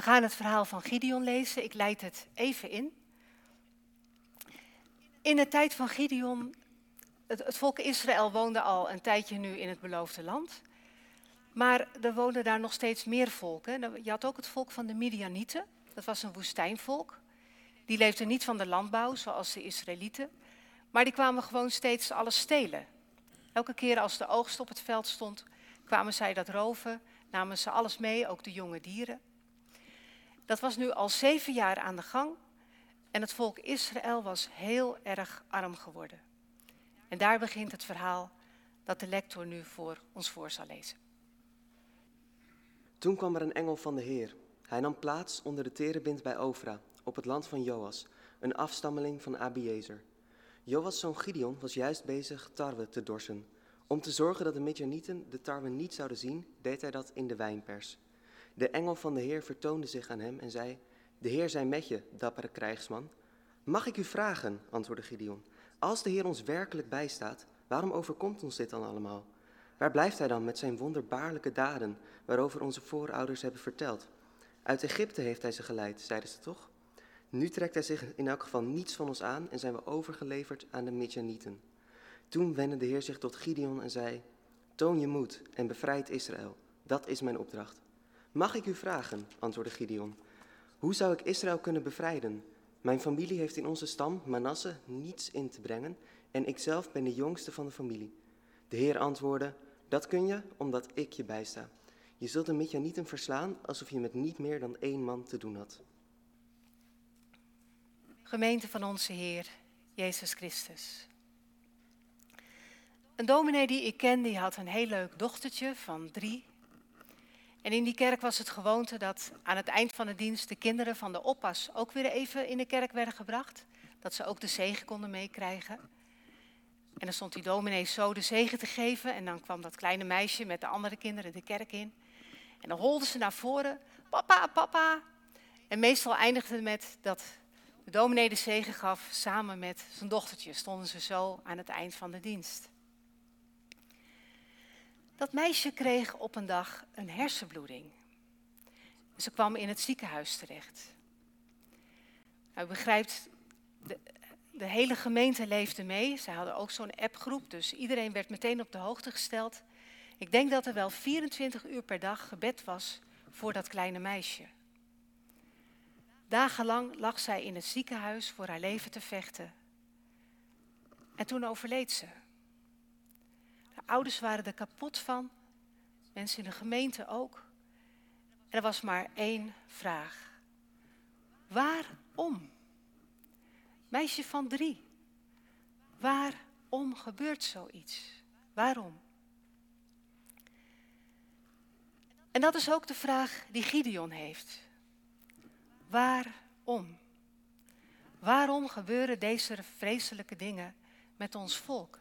We gaan het verhaal van Gideon lezen. Ik leid het even in. In de tijd van Gideon, het, volk Israël woonde al een tijdje nu in het beloofde land. Maar er woonden daar nog steeds meer volken. Nou, je had ook het volk van de Midianieten. Dat was een woestijnvolk. Die leefden niet van de landbouw, zoals de Israëlieten. Maar die kwamen gewoon steeds alles stelen. Elke keer als de oogst op het veld stond, kwamen zij dat roven, namen ze alles mee, ook de jonge dieren. Dat was nu al zeven jaar aan de gang en het volk Israël was heel erg arm geworden. En daar begint het verhaal dat de lector nu voor ons voor zal lezen. Toen kwam er een engel van de Heer. Hij nam plaats onder de terebint bij Ofra, op het land van Joas, een afstammeling van Abiezer. Joas' zoon Gideon was juist bezig tarwe te dorsen. Om te zorgen dat de Midjanieten de tarwe niet zouden zien, deed hij dat in de wijnpers. De engel van de Heer vertoonde zich aan hem en zei: De Heer zij met je, dappere krijgsman. Mag ik u vragen, antwoordde Gideon, als de Heer ons werkelijk bijstaat, waarom overkomt ons dit dan allemaal? Waar blijft hij dan met zijn wonderbaarlijke daden, waarover onze voorouders hebben verteld? Uit Egypte heeft hij ze geleid, zeiden ze toch? Nu trekt hij zich in elk geval niets van ons aan en zijn we overgeleverd aan de Midjanieten. Toen wendde de Heer zich tot Gideon en zei: Toon je moed en bevrijd Israël. Dat is mijn opdracht. Mag ik u vragen, antwoordde Gideon, hoe zou ik Israël kunnen bevrijden? Mijn familie heeft in onze stam, Manasse, niets in te brengen en ikzelf ben de jongste van de familie. De Heer antwoordde: Dat kun je omdat ik je bijsta. Je zult de Midjanieten verslaan alsof je met niet meer dan één man te doen had. Gemeente van onze Heer, Jezus Christus. Een dominee die ik ken, die had een heel leuk dochtertje van drie. En in die kerk was het gewoonte dat aan het eind van de dienst de kinderen van de oppas ook weer even in de kerk werden gebracht. Dat ze ook de zegen konden meekrijgen. En dan stond die dominee zo de zegen te geven en dan kwam dat kleine meisje met de andere kinderen de kerk in. En dan holden ze naar voren, papa, papa. En meestal eindigde het met dat de dominee de zegen gaf samen met zijn dochtertje. Stonden ze zo aan het eind van de dienst. Dat meisje kreeg op een dag een hersenbloeding. Ze kwam in het ziekenhuis terecht. U begrijpt, de, de hele gemeente leefde mee. Ze hadden ook zo'n appgroep, dus iedereen werd meteen op de hoogte gesteld. Ik denk dat er wel 24 uur per dag gebed was voor dat kleine meisje. Dagenlang lag zij in het ziekenhuis voor haar leven te vechten. En toen overleed ze. De ouders waren er kapot van, mensen in de gemeente ook. En er was maar één vraag. Waarom? Meisje van drie. Waarom gebeurt zoiets? Waarom? En dat is ook de vraag die Gideon heeft. Waarom? Waarom gebeuren deze vreselijke dingen met ons volk?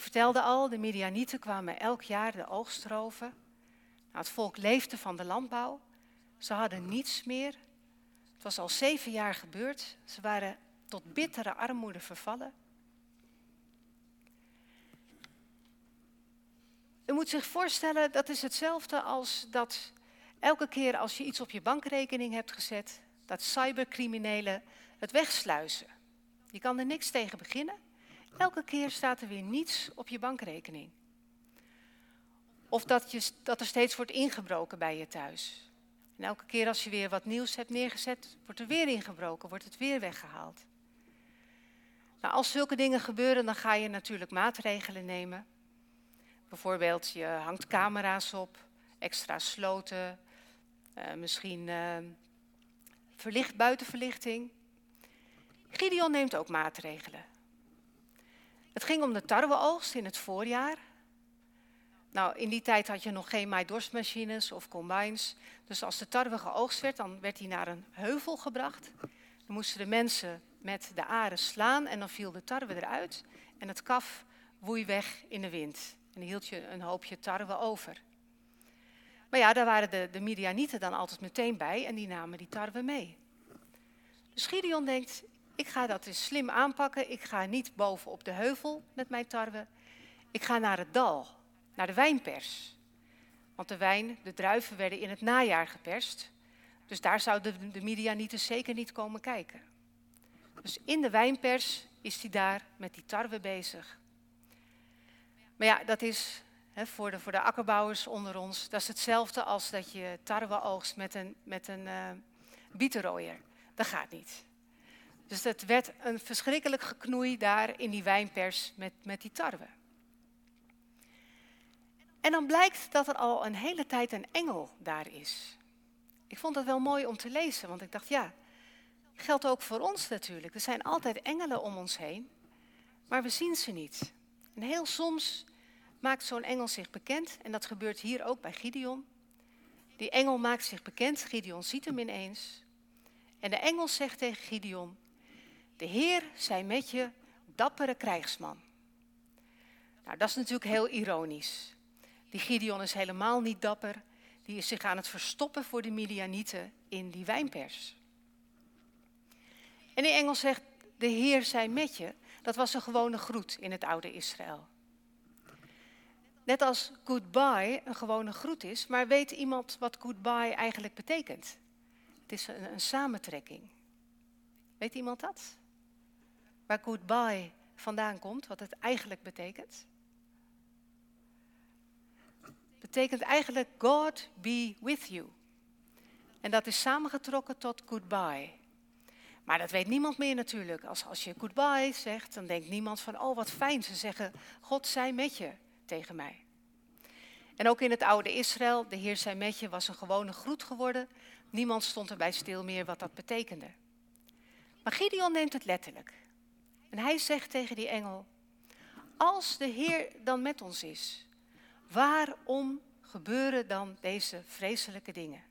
Ik vertelde al, de Midianieten kwamen elk jaar de oogst roven. Nou, het volk leefde van de landbouw. Ze hadden niets meer. Het was al zeven jaar gebeurd. Ze waren tot bittere armoede vervallen. U moet zich voorstellen, dat is hetzelfde als dat elke keer als je iets op je bankrekening hebt gezet, dat cybercriminelen het wegsluizen. Je kan er niks tegen beginnen. Elke keer staat er weer niets op je bankrekening. Of dat, je, dat er steeds wordt ingebroken bij je thuis. En elke keer als je weer wat nieuws hebt neergezet, wordt er weer ingebroken, wordt het weer weggehaald. Nou, als zulke dingen gebeuren, dan ga je natuurlijk maatregelen nemen. Bijvoorbeeld, je hangt camera's op, extra sloten, uh, misschien uh, verlicht, buitenverlichting. Gideon neemt ook maatregelen. Het ging om de tarweoogst in het voorjaar. Nou, in die tijd had je nog geen maaidorstmachines of combines. Dus als de tarwe geoogst werd, dan werd die naar een heuvel gebracht. Dan moesten de mensen met de aren slaan en dan viel de tarwe eruit. En het kaf woei weg in de wind. En dan hield je een hoopje tarwe over. Maar ja, daar waren de, de Midianieten dan altijd meteen bij en die namen die tarwe mee. Dus Gideon denkt, ik ga dat eens slim aanpakken. Ik ga niet boven op de heuvel met mijn tarwe. Ik ga naar het dal, naar de wijnpers. Want de wijn, de druiven werden in het najaar geperst. Dus daar zouden de Midianieten zeker niet komen kijken. Dus in de wijnpers is hij daar met die tarwe bezig. Maar ja, dat is voor, de, voor de akkerbouwers onder ons, dat is hetzelfde als dat je tarwe oogst met een, met een uh, bietenrooier. Dat gaat niet. Dus het werd een verschrikkelijk geknoei daar in die wijnpers met, met die tarwe. En dan blijkt dat er al een hele tijd een engel daar is. Ik vond dat wel mooi om te lezen, want ik dacht, ja, geldt ook voor ons natuurlijk. Er zijn altijd engelen om ons heen, maar we zien ze niet. En heel soms maakt zo'n engel zich bekend, en dat gebeurt hier ook bij Gideon. Die engel maakt zich bekend, Gideon ziet hem ineens. En de engel zegt tegen Gideon, de Heer zij met je, dappere krijgsman. Nou, dat is natuurlijk heel ironisch. Die Gideon is helemaal niet dapper. Die is zich aan het verstoppen voor de Midianieten in die wijnpers. En die engel zegt, de Heer zij met je. Dat was een gewone groet in het oude Israël. Net als goodbye een gewone groet is, maar weet iemand wat goodbye eigenlijk betekent? Het is een, een samentrekking. Weet iemand dat? Waar goodbye vandaan komt, wat het eigenlijk betekent? betekent eigenlijk God be with you. En dat is samengetrokken tot goodbye. Maar dat weet niemand meer natuurlijk. Als, als je goodbye zegt, dan denkt niemand van, oh wat fijn. Ze zeggen, God zij met je tegen mij. En ook in het oude Israël, de Heer zij met je, was een gewone groet geworden. Niemand stond erbij stil meer wat dat betekende. Maar Gideon neemt het letterlijk. En hij zegt tegen die engel, als de Heer dan met ons is, Waarom gebeuren dan deze vreselijke dingen?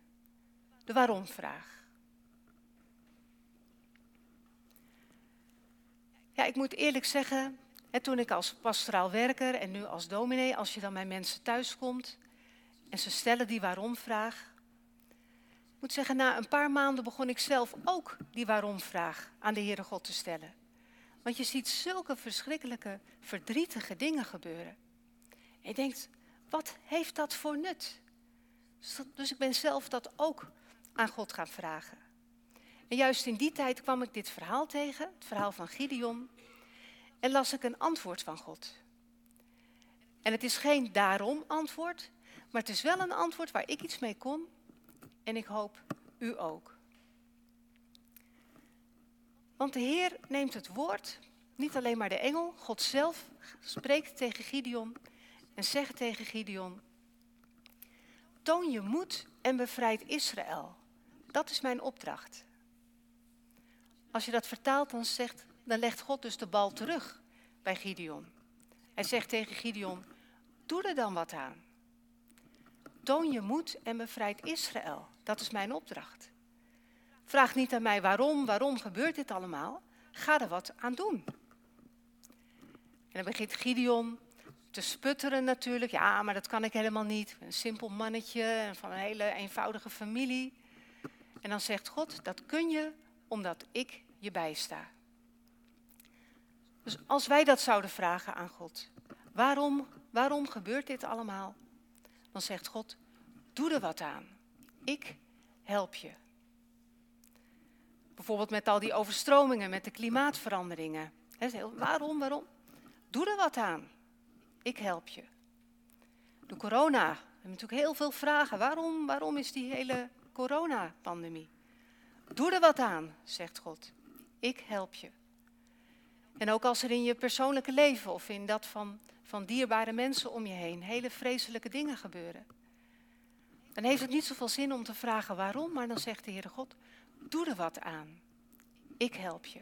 De waarom-vraag. Ja, ik moet eerlijk zeggen, hè, toen ik als pastoraal werker en nu als dominee, als je dan bij mensen thuis komt en ze stellen die waarom-vraag. Ik moet zeggen, na een paar maanden begon ik zelf ook die waarom-vraag aan de Heere God te stellen. Want je ziet zulke verschrikkelijke, verdrietige dingen gebeuren. En je denkt, wat heeft dat voor nut? Dus, dus ik ben zelf dat ook aan God gaan vragen. En juist in die tijd kwam ik dit verhaal tegen, het verhaal van Gideon, en las ik een antwoord van God. En het is geen daarom antwoord, maar het is wel een antwoord waar ik iets mee kon en ik hoop u ook. Want de Heer neemt het woord, niet alleen maar de engel, God zelf spreekt tegen Gideon en zeg tegen Gideon: Toon je moed en bevrijd Israël. Dat is mijn opdracht. Als je dat vertaalt, dan, zegt, dan legt God dus de bal terug bij Gideon. Hij zegt tegen Gideon: Doe er dan wat aan. Toon je moed en bevrijd Israël. Dat is mijn opdracht. Vraag niet aan mij waarom, waarom gebeurt dit allemaal. Ga er wat aan doen. En dan begint Gideon te sputteren natuurlijk. Ja, maar dat kan ik helemaal niet. Een simpel mannetje van een hele eenvoudige familie. En dan zegt God, dat kun je omdat ik je bijsta. Dus als wij dat zouden vragen aan God, waarom, waarom gebeurt dit allemaal? Dan zegt God, doe er wat aan. Ik help je. Bijvoorbeeld met al die overstromingen, met de klimaatveranderingen. waarom, waarom? Doe er wat aan. Ik help je. De corona. We hebben natuurlijk heel veel vragen. Waarom, waarom is die hele coronapandemie? Doe er wat aan, zegt God. Ik help je. En ook als er in je persoonlijke leven of in dat van, van dierbare mensen om je heen hele vreselijke dingen gebeuren. Dan heeft het niet zoveel zin om te vragen waarom, maar dan zegt de Heere God, doe er wat aan. Ik help je.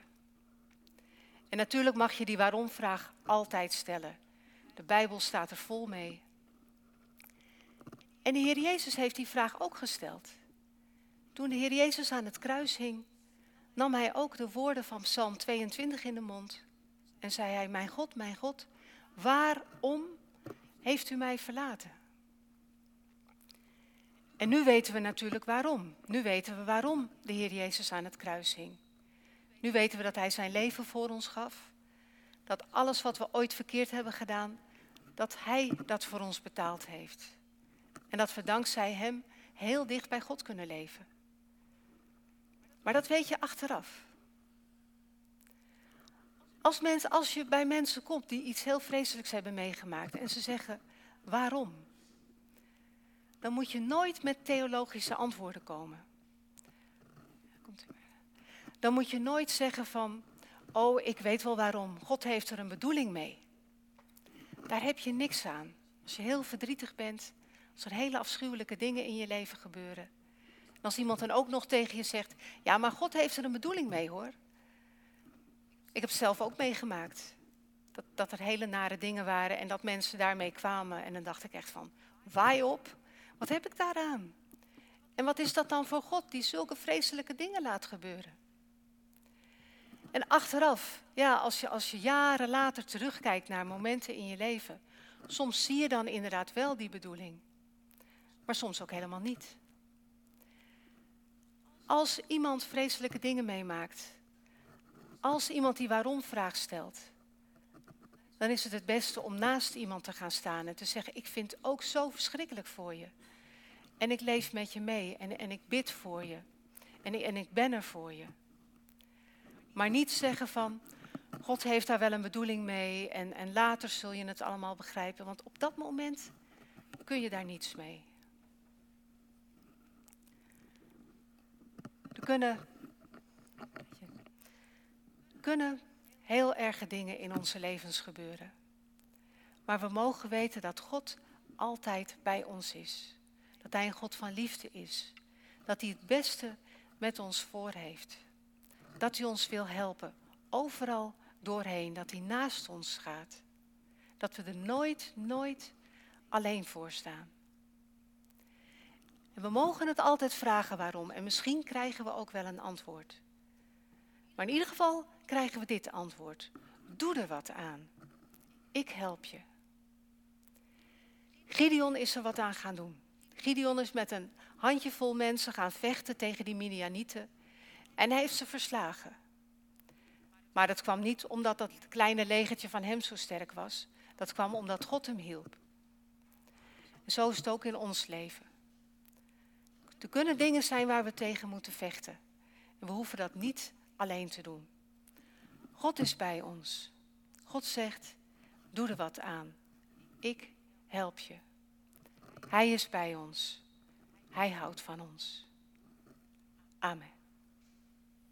En natuurlijk mag je die waarom-vraag altijd stellen. De Bijbel staat er vol mee. En de Heer Jezus heeft die vraag ook gesteld. Toen de Heer Jezus aan het kruis hing, nam hij ook de woorden van Psalm 22 in de mond en zei hij, mijn God, mijn God, waarom heeft u mij verlaten? En nu weten we natuurlijk waarom. Nu weten we waarom de Heer Jezus aan het kruis hing. Nu weten we dat Hij zijn leven voor ons gaf. Dat alles wat we ooit verkeerd hebben gedaan, dat Hij dat voor ons betaald heeft. En dat we dankzij Hem heel dicht bij God kunnen leven. Maar dat weet je achteraf. Als, mens, als je bij mensen komt die iets heel vreselijks hebben meegemaakt en ze zeggen waarom, dan moet je nooit met theologische antwoorden komen. Dan moet je nooit zeggen van, oh ik weet wel waarom, God heeft er een bedoeling mee. Daar heb je niks aan. Als je heel verdrietig bent, als er hele afschuwelijke dingen in je leven gebeuren. En als iemand dan ook nog tegen je zegt, ja maar God heeft er een bedoeling mee hoor. Ik heb het zelf ook meegemaakt. Dat, dat er hele nare dingen waren en dat mensen daarmee kwamen. En dan dacht ik echt van, waai op, wat heb ik daaraan? En wat is dat dan voor God die zulke vreselijke dingen laat gebeuren? En achteraf, ja, als je, als je jaren later terugkijkt naar momenten in je leven, soms zie je dan inderdaad wel die bedoeling, maar soms ook helemaal niet. Als iemand vreselijke dingen meemaakt, als iemand die waarom vraag stelt, dan is het het beste om naast iemand te gaan staan en te zeggen, ik vind het ook zo verschrikkelijk voor je. En ik leef met je mee en, en ik bid voor je. En, en ik ben er voor je. Maar niet zeggen van, God heeft daar wel een bedoeling mee en, en later zul je het allemaal begrijpen. Want op dat moment kun je daar niets mee. Er kunnen, kunnen heel erge dingen in onze levens gebeuren. Maar we mogen weten dat God altijd bij ons is. Dat Hij een God van liefde is. Dat Hij het beste met ons voor heeft. Dat Hij ons wil helpen, overal doorheen. Dat Hij naast ons gaat. Dat we er nooit, nooit alleen voor staan. En we mogen het altijd vragen waarom. En misschien krijgen we ook wel een antwoord. Maar in ieder geval krijgen we dit antwoord. Doe er wat aan. Ik help je. Gideon is er wat aan gaan doen. Gideon is met een handjevol mensen gaan vechten tegen die Midianieten. En hij heeft ze verslagen. Maar dat kwam niet omdat dat kleine legertje van hem zo sterk was. Dat kwam omdat God hem hielp. Zo is het ook in ons leven. Er kunnen dingen zijn waar we tegen moeten vechten. En we hoeven dat niet alleen te doen. God is bij ons. God zegt, doe er wat aan. Ik help je. Hij is bij ons. Hij houdt van ons. Amen.